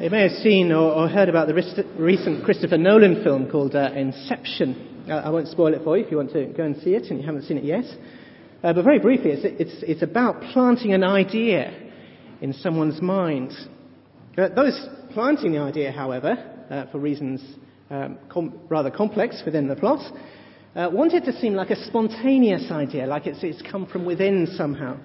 You may have seen or, or heard about the recent Christopher Nolan film called uh, Inception. Uh, I won't spoil it for you if you want to go and see it and you haven't seen it yet. Uh, but very briefly, it's, it's, it's, about planting an idea in someone's mind. Uh, those planting the idea, however, uh, for reasons um, com- rather complex within the plot, uh, want it to seem like a spontaneous idea, like it's, it's come from within somehow.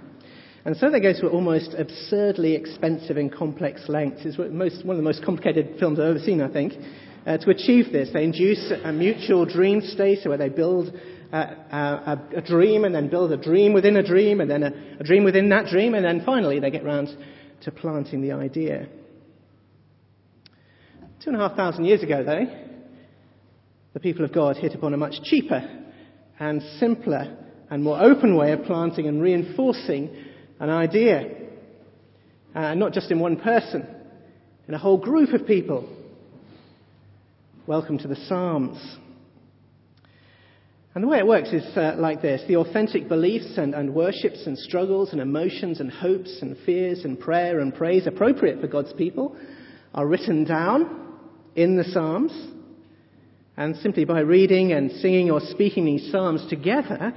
And so they go to almost absurdly expensive and complex lengths. It's most, one of the most complicated films I've ever seen, I think. Uh, to achieve this, they induce a mutual dream state where they build a, a, a, dream and then build a dream within a dream and then a, a dream within that dream, and then finally they get round to planting the idea. Two and a half thousand years ago, though, the people of God hit upon a much cheaper and simpler and more open way of planting and reinforcing an idea. Uh, not just in one person, in a whole group of people. Welcome to the Psalms. And the way it works is uh, like this the authentic beliefs and, and worships and struggles and emotions and hopes and fears and prayer and praise appropriate for God's people are written down in the Psalms. And simply by reading and singing or speaking these Psalms together,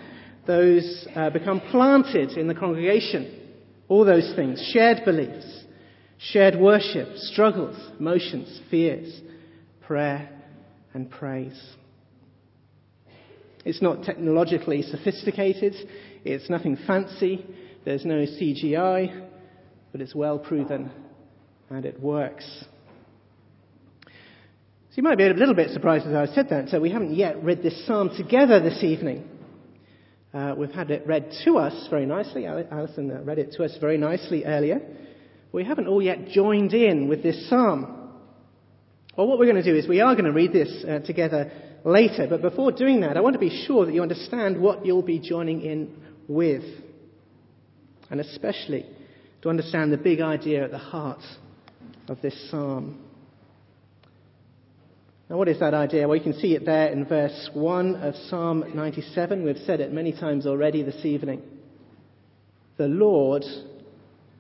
those uh, become planted in the congregation. All those things shared beliefs, shared worship, struggles, emotions, fears, prayer, and praise. It's not technologically sophisticated, it's nothing fancy, there's no CGI, but it's well proven and it works. So you might be a little bit surprised as I said that. So we haven't yet read this psalm together this evening. Uh, we've had it read to us very nicely. Alison uh, read it to us very nicely earlier. We haven't all yet joined in with this psalm. Well, what we're going to do is we are going to read this uh, together later. But before doing that, I want to be sure that you understand what you'll be joining in with. And especially to understand the big idea at the heart of this psalm. Now, what is that idea? Well, you can see it there in verse 1 of Psalm 97. We've said it many times already this evening. The Lord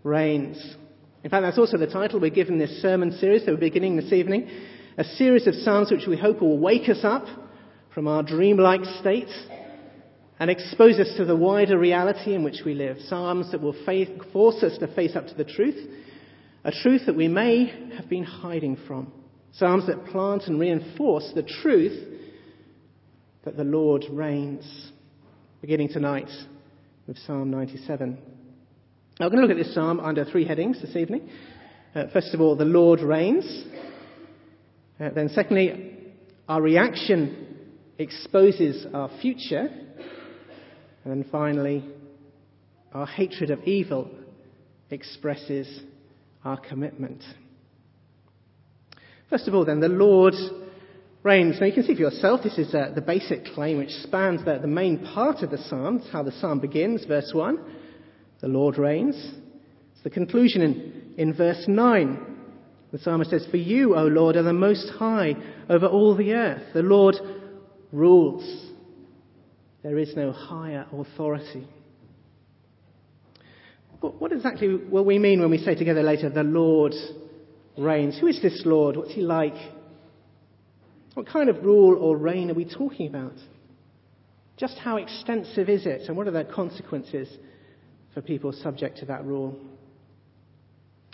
reigns. In fact, that's also the title we're given this sermon series that we're beginning this evening. A series of Psalms which we hope will wake us up from our dreamlike state and expose us to the wider reality in which we live. Psalms that will force us to face up to the truth, a truth that we may have been hiding from. Psalms that plant and reinforce the truth that the Lord reigns. Beginning tonight with Psalm 97. Now, we're going to look at this psalm under three headings this evening. Uh, first of all, the Lord reigns. Uh, then, secondly, our reaction exposes our future. And then finally, our hatred of evil expresses our commitment. First of all, then, the Lord reigns. Now, you can see for yourself, this is uh, the basic claim which spans the, the main part of the psalm. It's how the psalm begins, verse 1. The Lord reigns. It's the conclusion in, in verse 9. The psalmist says, For you, O Lord, are the most high over all the earth. The Lord rules. There is no higher authority. But what exactly will we mean when we say together later, the Lord reigns. Who is this Lord? What's he like? What kind of rule or reign are we talking about? Just how extensive is it, and what are the consequences for people subject to that rule?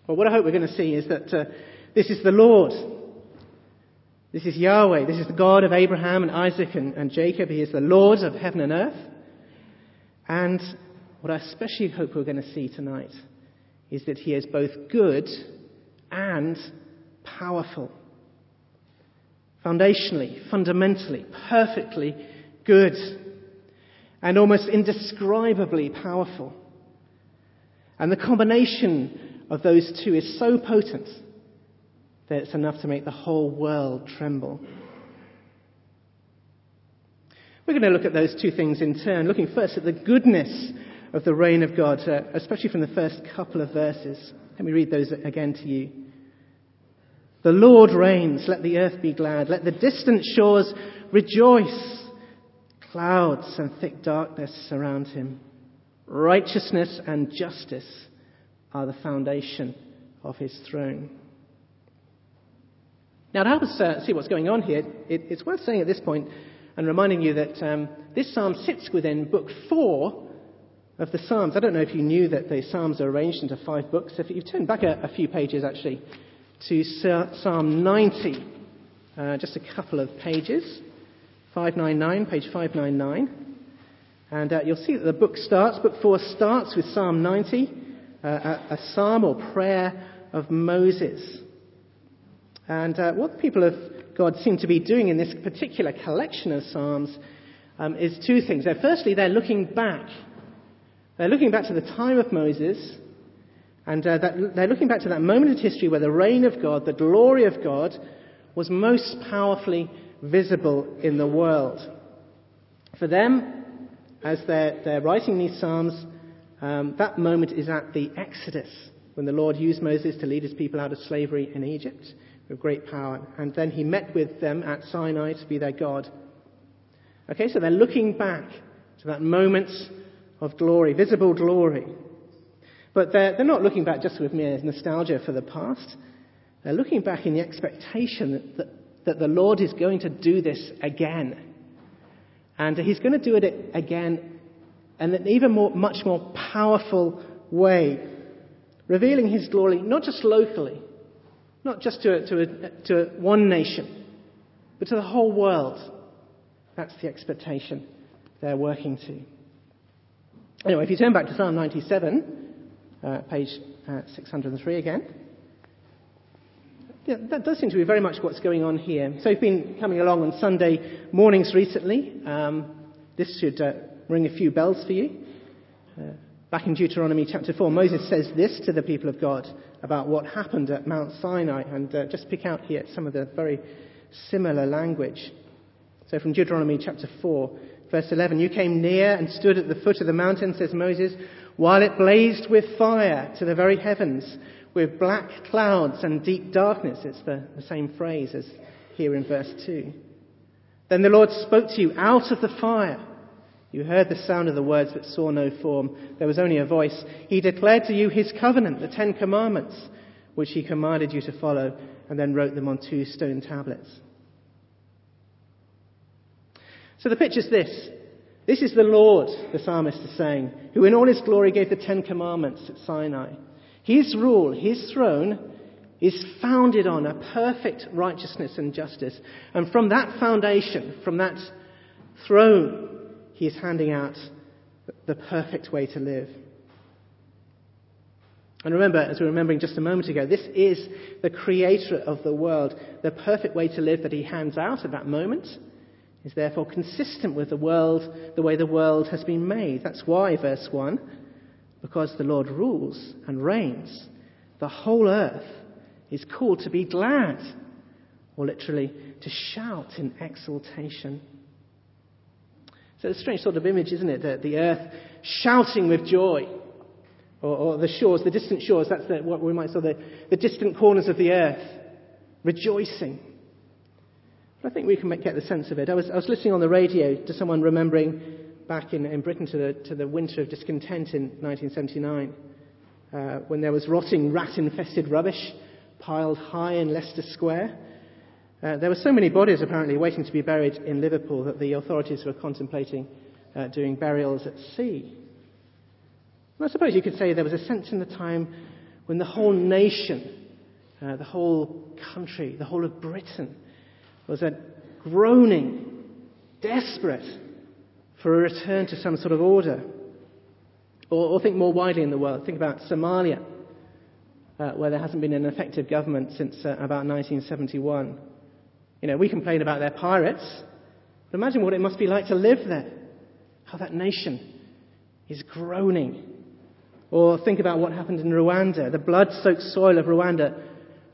Well, what I hope we're going to see is that uh, this is the Lord. This is Yahweh. This is the God of Abraham and Isaac and, and Jacob. He is the Lord of heaven and earth. And what I especially hope we're going to see tonight is that He is both good and powerful. Foundationally, fundamentally, perfectly good, and almost indescribably powerful. And the combination of those two is so potent that it's enough to make the whole world tremble. We're going to look at those two things in turn, looking first at the goodness of the reign of God, uh, especially from the first couple of verses. Let me read those again to you. The Lord reigns. Let the earth be glad. Let the distant shores rejoice. Clouds and thick darkness surround him. Righteousness and justice are the foundation of his throne. Now, to help us uh, see what's going on here, it, it's worth saying at this point and reminding you that um, this psalm sits within book four of the Psalms. I don't know if you knew that the Psalms are arranged into five books. If you turn back a, a few pages, actually, to Psalm 90, uh, just a couple of pages, 599, page 599. And uh, you'll see that the book starts, book four starts with Psalm 90, uh, a, a, psalm or prayer of Moses. And uh, what the people of God seem to be doing in this particular collection of psalms um, is two things. They're, firstly, they're looking back. They're looking back to the time of Moses, and uh, that, they're looking back to that moment in history where the reign of God, the glory of God, was most powerfully visible in the world. For them, as they're, they're writing these Psalms, um, that moment is at the Exodus, when the Lord used Moses to lead his people out of slavery in Egypt with great power. And then he met with them at Sinai to be their God. Okay, so they're looking back to that moment of glory, visible glory. But they're, they're not looking back just with mere nostalgia for the past. They're looking back in the expectation that, that, the Lord is going to do this again. And he's going to do it again in an even more, much more powerful way, revealing his glory not just locally, not just to, a, to, a, to one nation, but to the whole world. That's the expectation they're working to. Anyway, if you turn back to Psalm 97, uh, page uh, 603 again. Yeah, that does seem to be very much what's going on here. So, you've been coming along on Sunday mornings recently. Um, this should uh, ring a few bells for you. Uh, back in Deuteronomy chapter 4, Moses says this to the people of God about what happened at Mount Sinai, and uh, just pick out here some of the very similar language. So, from Deuteronomy chapter 4, verse 11, You came near and stood at the foot of the mountain, says Moses, while it blazed with fire to the very heavens with black clouds and deep darkness. It's the, the same phrase as here in verse 2. Then the Lord spoke to you out of the fire. You heard the sound of the words but saw no form. There was only a voice. He declared to you his covenant, the Ten Commandments, which he commanded you to follow, and then wrote them on two stone tablets. So the picture's this. This is the Lord, the psalmist is saying, who in all his glory gave the Ten Commandments at Sinai. His rule, his throne, is founded on a perfect righteousness and justice. And from that foundation, from that throne, he is handing out the perfect way to live. And remember, as we were remembering just a moment ago, this is the creator of the world. The perfect way to live that he hands out at that moment is therefore consistent with the world, the way the world has been made. That's why, verse 1, because the Lord rules and reigns, the whole earth is called to be glad, or literally to shout in exultation. So it's a strange sort of image, isn't it? The, the earth shouting with joy. Or, or, the shores, the distant shores, that's the, what we might say the, the distant corners of the earth, rejoicing. I think we can make, get the sense of it. I was, I was listening on the radio to someone remembering back in, in Britain to the, to the winter of discontent in 1979, uh, when there was rotting, rat infested rubbish piled high in Leicester Square. Uh, there were so many bodies apparently waiting to be buried in Liverpool that the authorities were contemplating uh, doing burials at sea. And I suppose you could say there was a sense in the time when the whole nation, uh, the whole country, the whole of Britain was a groaning, desperate for a return to some sort of order. Or, or think more widely in the world. Think about Somalia, uh, where there hasn't been an effective government since uh, about 1971. You know, we complain about their pirates, but imagine what it must be like to live there. How that nation is groaning. Or think about what happened in Rwanda, the blood soaked soil of Rwanda,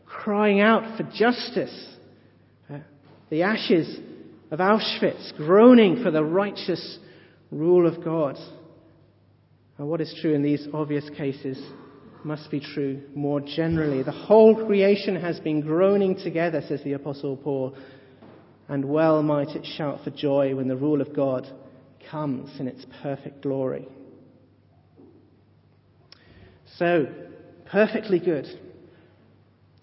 crying out for justice. The ashes of Auschwitz, groaning for the righteous rule of God. And what is true in these obvious cases must be true more generally. The whole creation has been groaning together, says the Apostle Paul, and well might it shout for joy when the rule of God comes in its perfect glory. So, perfectly good.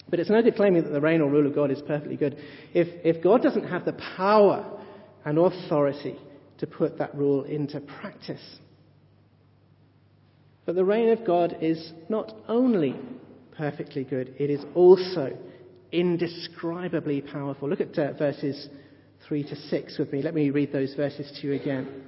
But it's no good claiming that the reign or rule of God is perfectly good if, if God doesn't have the power and authority to put that rule into practice. But the reign of God is not only perfectly good, it is also indescribably powerful. Look at uh, verses 3 to 6 with me. Let me read those verses to you again.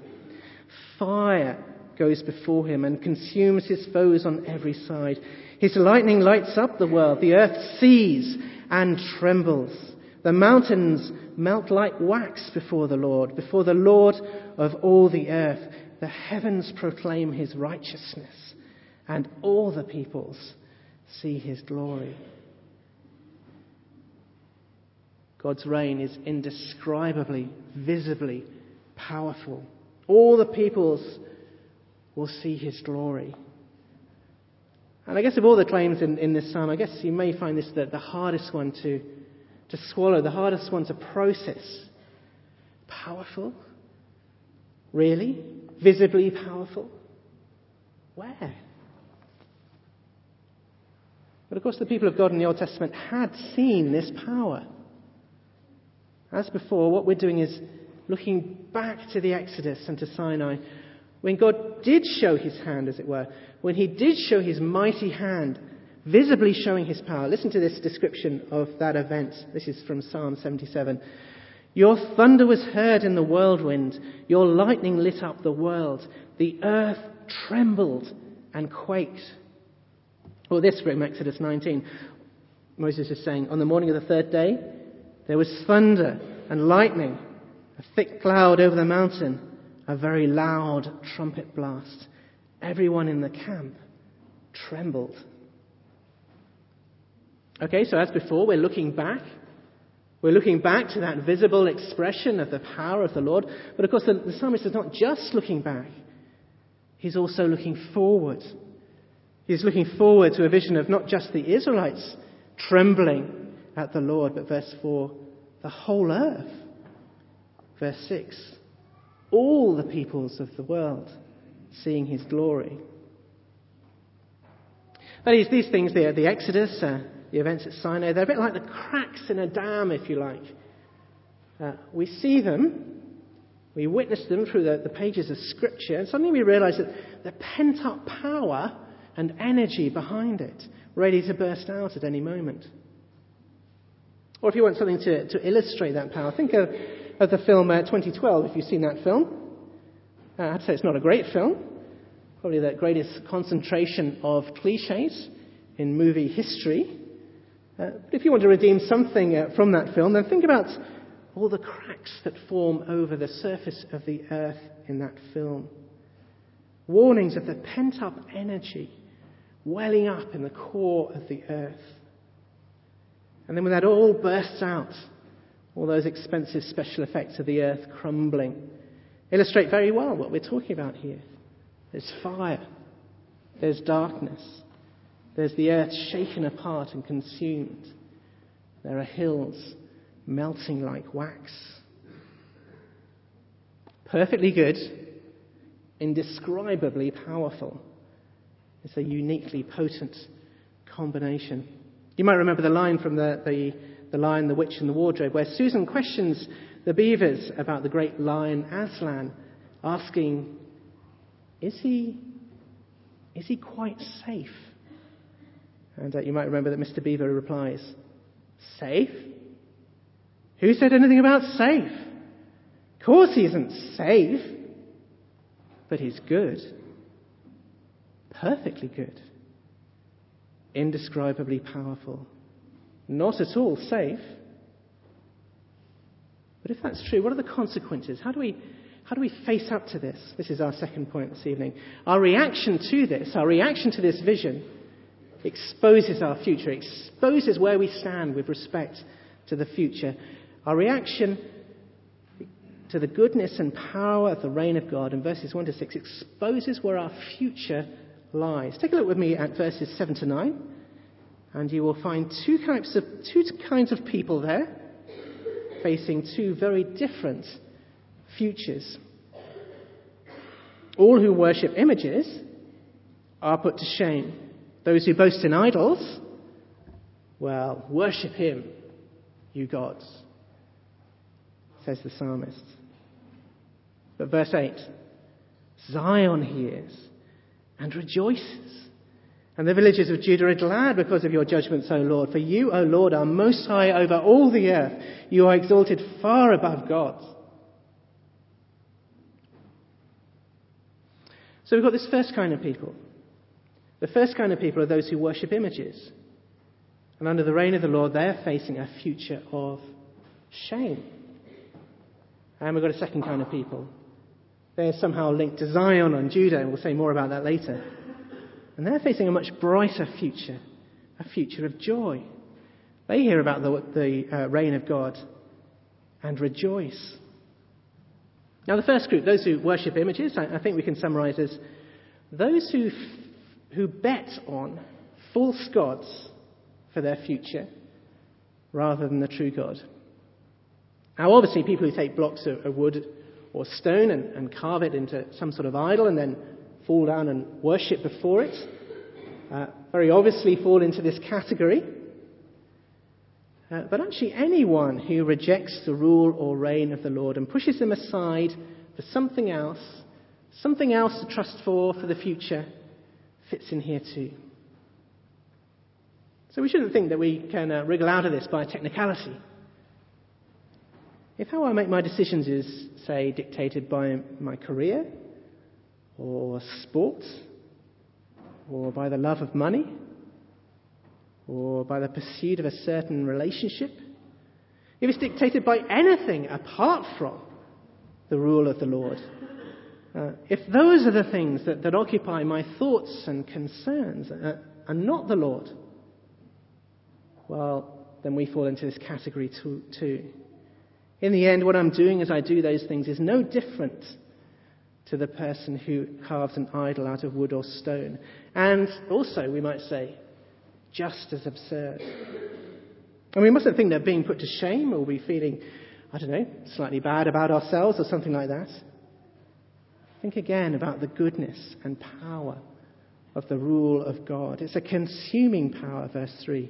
Fire goes before him and consumes his foes on every side. His lightning lights up the world. The earth sees and trembles. The mountains melt like wax before the Lord, before the Lord of all the earth. The heavens proclaim his righteousness, and all the peoples see his glory. God's reign is indescribably, visibly powerful. All the peoples will see his glory. And I guess of all the claims in, in this psalm, I guess you may find this the, the hardest one to, to swallow, the hardest one to process. Powerful? Really? Visibly powerful? Where? But of course, the people of God in the Old Testament had seen this power. As before, what we're doing is looking back to the Exodus and to Sinai when God did show his hand, as it were, when he did show his mighty hand, visibly showing his power. Listen to this description of that event. This is from Psalm 77. Your thunder was heard in the whirlwind, your lightning lit up the world, the earth trembled and quaked. Or this from Exodus 19. Moses is saying, On the morning of the third day, there was thunder and lightning, a thick cloud over the mountain a very loud trumpet blast. Everyone in the camp trembled. Okay, so as before, we're looking back. We're looking back to that visible expression of the power of the Lord. But of course, the, the psalmist is not just looking back, he's also looking forward. He's looking forward to a vision of not just the Israelites trembling at the Lord, but verse 4, the whole earth. Verse 6, all the peoples of the world seeing his glory. But these, things, the, the Exodus, uh, the events at Sinai, they're a bit like the cracks in a dam, if you like. Uh, we see them, we witness them through the, the pages of Scripture, and suddenly we realize that the pent up power and energy behind it, ready to burst out at any moment. Or if you want something to, to illustrate that power, think of of the film uh, 2012, if you've seen that film. Uh, I'd say it's not a great film. Probably the greatest concentration of cliches in movie history. Uh, but if you want to redeem something uh, from that film, then think about all the cracks that form over the surface of the earth in that film. Warnings of the pent up energy welling up in the core of the earth. And then when that all bursts out, all those expensive special effects of the earth crumbling, illustrate very well what we're talking about here. There's fire, there's darkness, there's the earth shaken apart and consumed. There are hills melting like wax. Perfectly good, indescribably powerful. It's a uniquely potent combination. You might remember the line from the, the the Lion, the Witch, and the Wardrobe, where Susan questions the beavers about the great lion Aslan, asking, Is he, is he quite safe? And uh, you might remember that Mr. Beaver replies, Safe? Who said anything about safe? Of course he isn't safe, but he's good. Perfectly good. Indescribably powerful not at all safe. But if that's true, what are the consequences? How do we, how do we face up to this? This is our second point this evening. Our reaction to this, our reaction to this vision, exposes our future, exposes where we stand with respect to the future. Our reaction to the goodness and power of the reign of God in verses 1 to 6 exposes where our future lies. Take a look with me at verses 7 to 9. And you will find two kinds of, two kinds of people there facing two very different futures. All who worship images are put to shame. Those who boast in idols Well, worship him, you gods, says the psalmist. But verse 8 Zion hears and rejoices. And the villages of Judah are glad because of your judgments, O Lord. For you, O Lord, are most high over all the earth. You are exalted far above gods. So we've got this first kind of people. The first kind of people are those who worship images. And under the reign of the Lord, they're facing a future of shame. And we've got a second kind of people. They're somehow linked to Zion and Judah, and we'll say more about that later. And they're facing a much brighter future, a future of joy. They hear about the, the uh, reign of God and rejoice. Now, the first group, those who worship images, I, I think we can summarize as those who, who bet on false gods for their future rather than the true God. Now, obviously, people who take blocks of, of wood or stone and, and, carve it into some sort of idol and then fall down and worship before it uh, very obviously fall into this category. Uh, but actually, anyone who rejects the rule or reign of the Lord and pushes them aside for something else, something else to trust for for the future, fits in here too. So we shouldn't think that we can uh, wriggle out of this by technicality. If how I make my decisions is, say, dictated by my career or sports or by the love of money or by the pursuit of a certain relationship, if it's dictated by anything apart from the rule of the Lord, uh, if those are the things that, that occupy my thoughts and concerns uh, and not the Lord, well, then we fall into this category too, too. In the end, what I'm doing as I do those things is no different to the person who carves an idol out of wood or stone. And also, we might say, just as absurd. And we mustn't think that being put to shame or be feeling, I don't know, slightly bad about ourselves or something like that. Think again about the goodness and power of the rule of God. It's a consuming power, verse 3.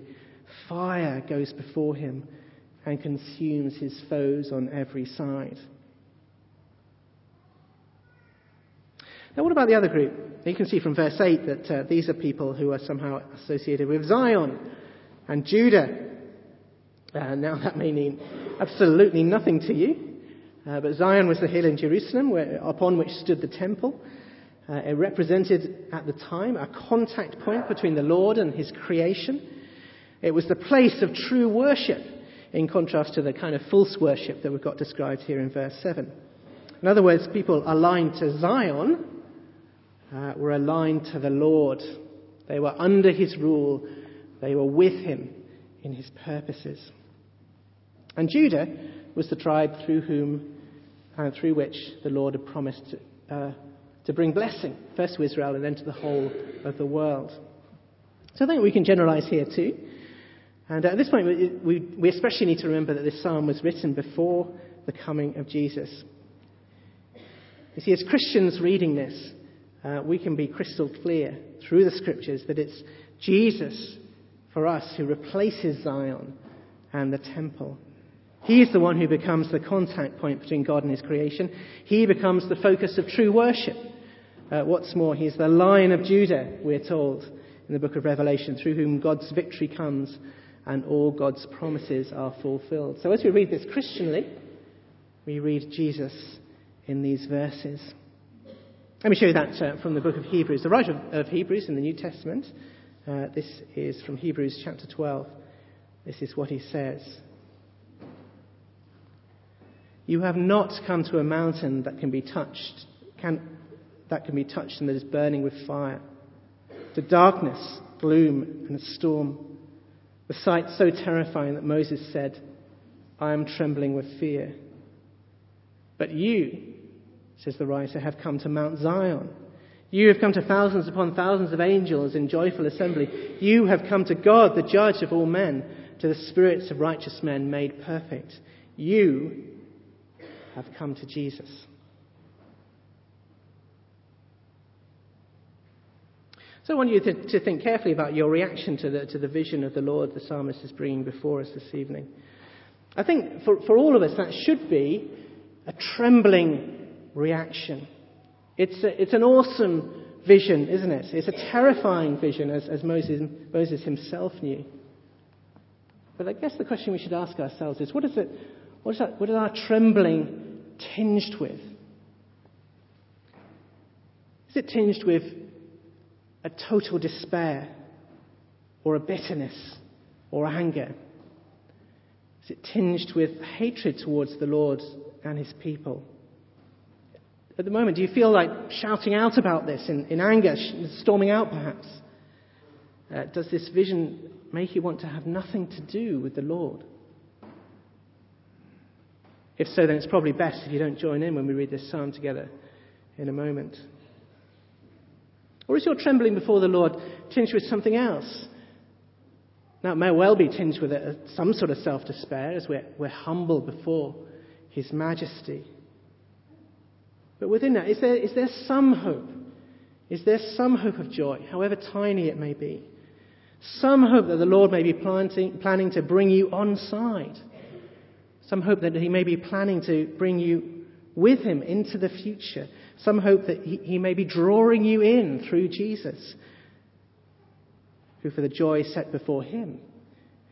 Fire goes before him and consumes his foes on every side. Now, what about the other group? You can see from verse 8 that uh, these are people who are somehow associated with Zion and Judah. Uh, now, that may mean absolutely nothing to you, uh, but Zion was the hill in Jerusalem where, upon which stood the temple. Uh, it represented at the time a contact point between the Lord and his creation. It was the place of true worship, in contrast to the kind of false worship that we've got described here in verse 7. In other words, people aligned to Zion uh, were aligned to the Lord. They were under his rule. They were with him in his purposes. And Judah was the tribe through whom and through which the Lord had promised uh, to bring blessing, first to Israel and then to the whole of the world. So I think we can generalize here too. And at this point, we, we especially need to remember that this psalm was written before the coming of Jesus. You see, as Christians reading this, uh, we can be crystal clear through the scriptures that it's Jesus for us who replaces Zion and the temple. He is the one who becomes the contact point between God and his creation. He becomes the focus of true worship. Uh, what's more, he's the lion of Judah, we're told in the book of Revelation, through whom God's victory comes and all God's promises are fulfilled. So as we read this Christianly, we read Jesus in these verses. Let me show you that uh, from the book of Hebrews. The writer of, of Hebrews in the New Testament, uh, this is from Hebrews chapter 12. This is what he says. You have not come to a mountain that can be touched, can, that can be touched and that is burning with fire, The darkness, gloom, and a storm. The sight so terrifying that Moses said, I am trembling with fear. But you, says the writer, have come to Mount Zion. You have come to thousands upon thousands of angels in joyful assembly. You have come to God, the judge of all men, to the spirits of righteous men made perfect. You have come to Jesus. So I want you to, to think carefully about your reaction to the, to the vision of the Lord the psalmist is bringing before us this evening. I think for, for all of us that should be a trembling reaction. It's, a, it's an awesome vision, isn't it? It's a terrifying vision, as, as Moses, Moses himself knew. But I guess the question we should ask ourselves is what is, it, what is, that, what is our trembling tinged with? Is it tinged with a total despair or a bitterness or anger? Is it tinged with hatred towards the Lord and his people? At the moment, do you feel like shouting out about this in, in anger, storming out perhaps? Uh, does this vision make you want to have nothing to do with the Lord? If so, then it's probably best if you don't join in when we read this psalm together in a moment. Or is your trembling before the Lord tinged with something else? Now, it may well be tinged with some sort of self despair as we're, we're humble before His majesty. But within that, is there, is there some hope? Is there some hope of joy, however tiny it may be? Some hope that the Lord may be planting, planning to bring you on side. Some hope that He may be planning to bring you with Him into the future. Some hope that He, he may be drawing you in through Jesus, who for the joy set before Him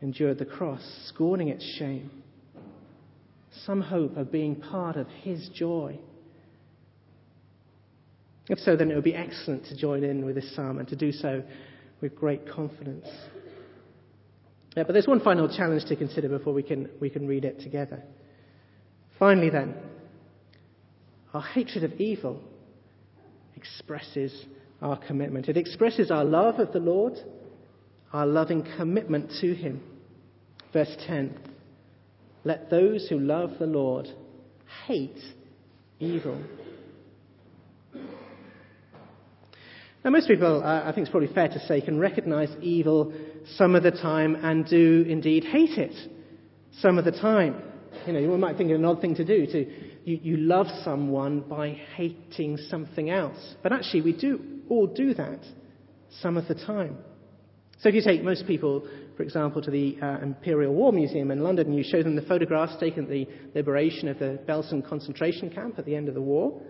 endured the cross, scorning its shame. Some hope of being part of His joy. If so, then it would be excellent to join in with this psalm and to do so with great confidence. Yeah, but there's one final challenge to consider before we can, we can read it together. Finally, then, our hatred of evil expresses our commitment. It expresses our love of the Lord, our loving commitment to Him. Verse 10 Let those who love the Lord hate evil. Now, most people, uh, I think it's probably fair to say, can recognize evil some of the time and do indeed hate it some of the time. You know, you might think it an odd thing to do, to you, you love someone by hating something else. But actually, we do all do that some of the time. So if you take most people, for example, to the uh, Imperial War Museum in London and you show them the photographs taken at the liberation of the Belsen concentration camp at the end of the war,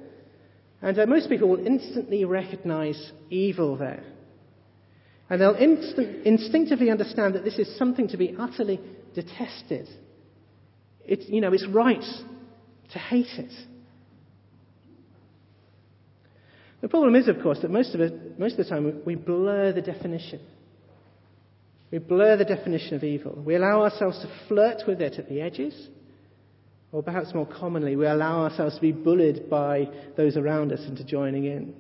and uh, most people will instantly recognize evil there. And they'll instinctively understand that this is something to be utterly detested. It's, you know, it's right to hate it. The problem is, of course, that most of, it, most of the time we blur the definition. We blur the definition of evil. We allow ourselves to flirt with it at the edges or perhaps more commonly, we allow ourselves to be bullied by those around us into joining in.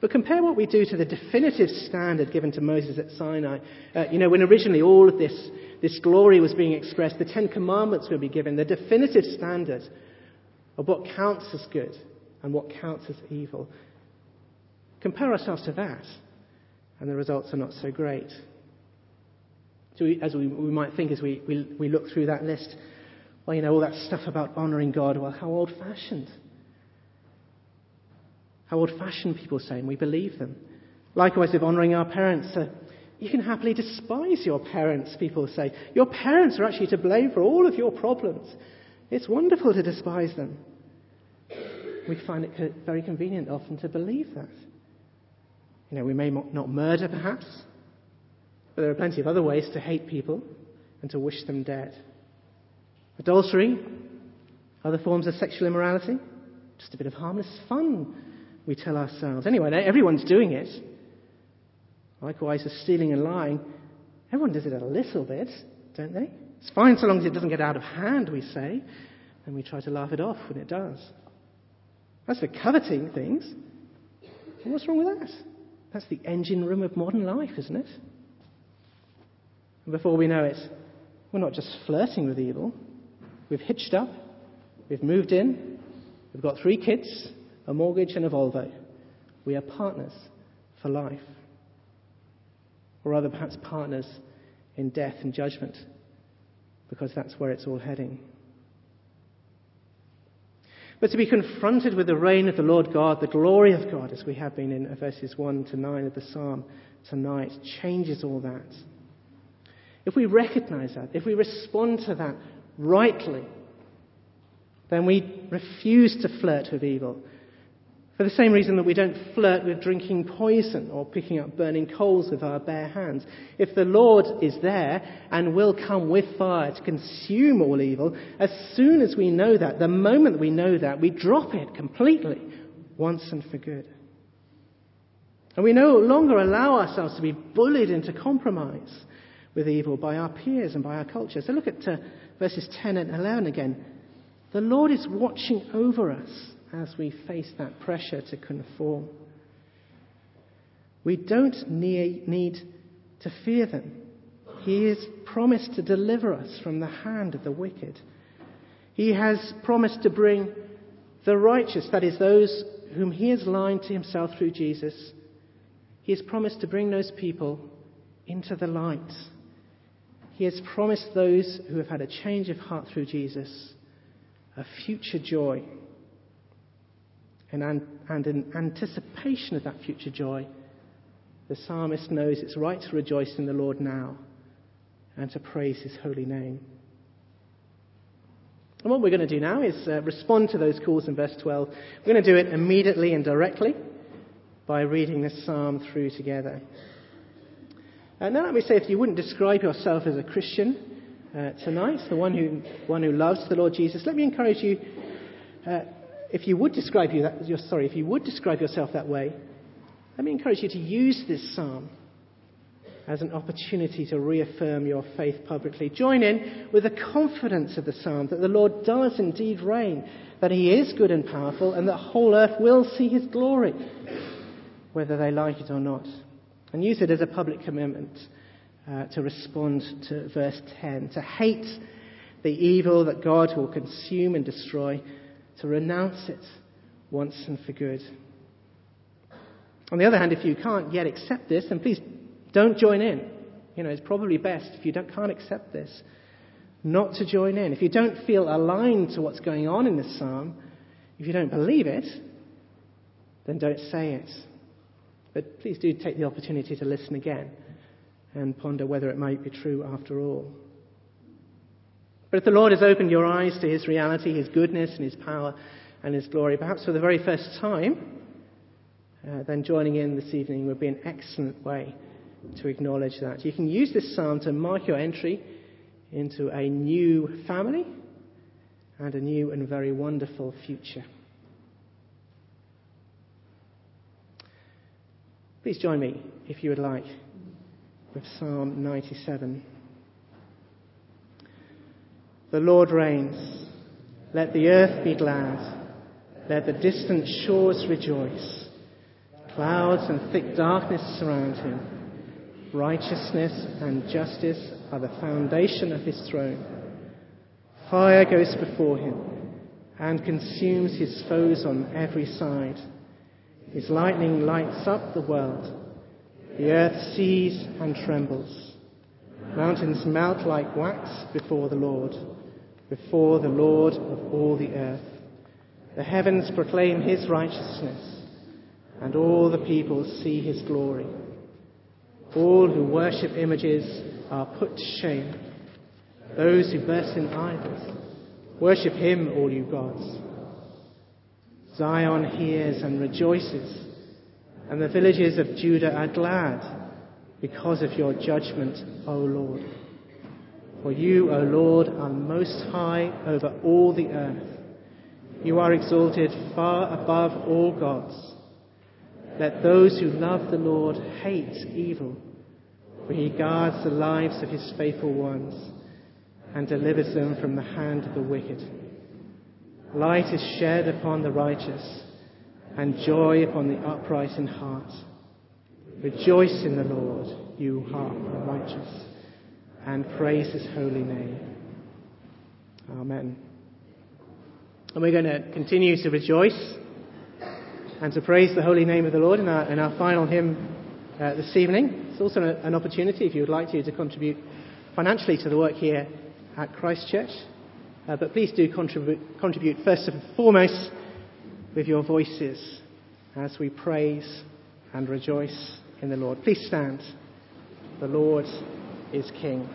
But compare what we do to the definitive standard given to Moses at Sinai. Uh, you know, when originally all of this, this glory was being expressed, the Ten Commandments were be given, the definitive standard of what counts as good and what counts as evil. Compare ourselves to that, and the results are not so great. So we, as we, we, might think as we, we, we look through that list, well, you know, all that stuff about honouring God, well, how old fashioned. How old fashioned people say, and we believe them. Likewise, with honouring our parents, uh, you can happily despise your parents, people say. Your parents are actually to blame for all of your problems. It's wonderful to despise them. We find it very convenient often to believe that. You know, we may not murder, perhaps, but there are plenty of other ways to hate people and to wish them dead. Adultery, other forms of sexual immorality, just a bit of harmless fun, we tell ourselves. Anyway, everyone's doing it. Likewise, with stealing and lying, everyone does it a little bit, don't they? It's fine so long as it doesn't get out of hand, we say, and we try to laugh it off when it does. As for coveting things, what's wrong with that? That's the engine room of modern life, isn't it? And before we know it, we're not just flirting with evil, We've hitched up, we've moved in, we've got three kids, a mortgage, and a Volvo. We are partners for life. Or rather, perhaps partners in death and judgment, because that's where it's all heading. But to be confronted with the reign of the Lord God, the glory of God, as we have been in verses 1 to 9 of the psalm tonight, changes all that. If we recognize that, if we respond to that rightly, then we refuse to flirt with evil for the same reason that we don't flirt with drinking poison or picking up burning coals with our bare hands. If the Lord is there and will come with fire to consume all evil, as soon as we know that, the moment we know that, we drop it completely, once and for good. And we no longer allow ourselves to be bullied into compromise with evil by our peers and by our culture. So look at uh, verses 10 and 11 again. The Lord is watching over us as we face that pressure to conform. We don't need to fear them. He has promised to deliver us from the hand of the wicked. He has promised to bring the righteous, that is, those whom he has lined to himself through Jesus, he has promised to bring those people into the light. He has promised those who have had a change of heart through Jesus a future joy and, and in anticipation of that future joy, the psalmist knows it's right to rejoice in the Lord now and to praise his holy name. And what we're going to do now is uh, respond to those calls in verse 12. We're going to do it immediately and directly by reading this psalm through together. Uh, now, let me say, if you wouldn't describe yourself as a Christian uh, tonight, the one who, one who loves the Lord Jesus, let me encourage you uh, if you would describe you that, sorry, if you would describe yourself that way, let me encourage you to use this psalm as an opportunity to reaffirm your faith publicly. Join in with the confidence of the psalm that the Lord does indeed reign, that he is good and powerful, and that the whole earth will see his glory, whether they like it or not. And use it as a public commitment uh, to respond to verse 10, to hate the evil that God will consume and destroy to renounce it once and for good. On the other hand, if you can't yet accept this, then please don't join in. You know, it's probably best if you can't accept this, not to join in. If you don't feel aligned to what's going on in this psalm, if you don't believe it, then don't say it. But please do take the opportunity to listen again and ponder whether it might be true after all. But if the Lord has opened your eyes to his reality, his goodness and his power and his glory, perhaps for the very first time, uh, then joining in this evening would be an excellent way to acknowledge that. You can use this psalm to mark your entry into a new family and a new and very wonderful future. Please join me, if you would like, with Psalm 97. The Lord reigns. Let the earth be glad. Let the distant shores rejoice. Clouds and thick darkness surround him. Righteousness and justice are the foundation of his throne. Fire goes before him and consumes his foes on every side. His lightning lights up the world. The earth sees and trembles. Mountains melt like wax before the Lord before the Lord of all the earth. The heavens proclaim his righteousness, and all the peoples see his glory. All who worship images are put to shame. Those who burst in idols, worship him, all you gods. Zion hears and rejoices, and the villages of Judah are glad because of your judgment, O Lord. For you, O Lord, are most high over all the earth. You are exalted far above all gods. Let those who love the Lord hate evil, for he guards the lives of his faithful ones and delivers them from the hand of the wicked. Light is shed upon the righteous and joy upon the upright in heart. Rejoice in the Lord, you heart the righteous and praise his holy name. Amen. And we're going to continue to rejoice and to praise the holy name of the Lord in our, in our final hymn uh, this evening. It's also an opportunity, if you would like to, to contribute financially to the work here at Christ Church. Uh, but please do contribute, contribute first and foremost with your voices as we praise and rejoice in the Lord. Please stand. The Lord is King.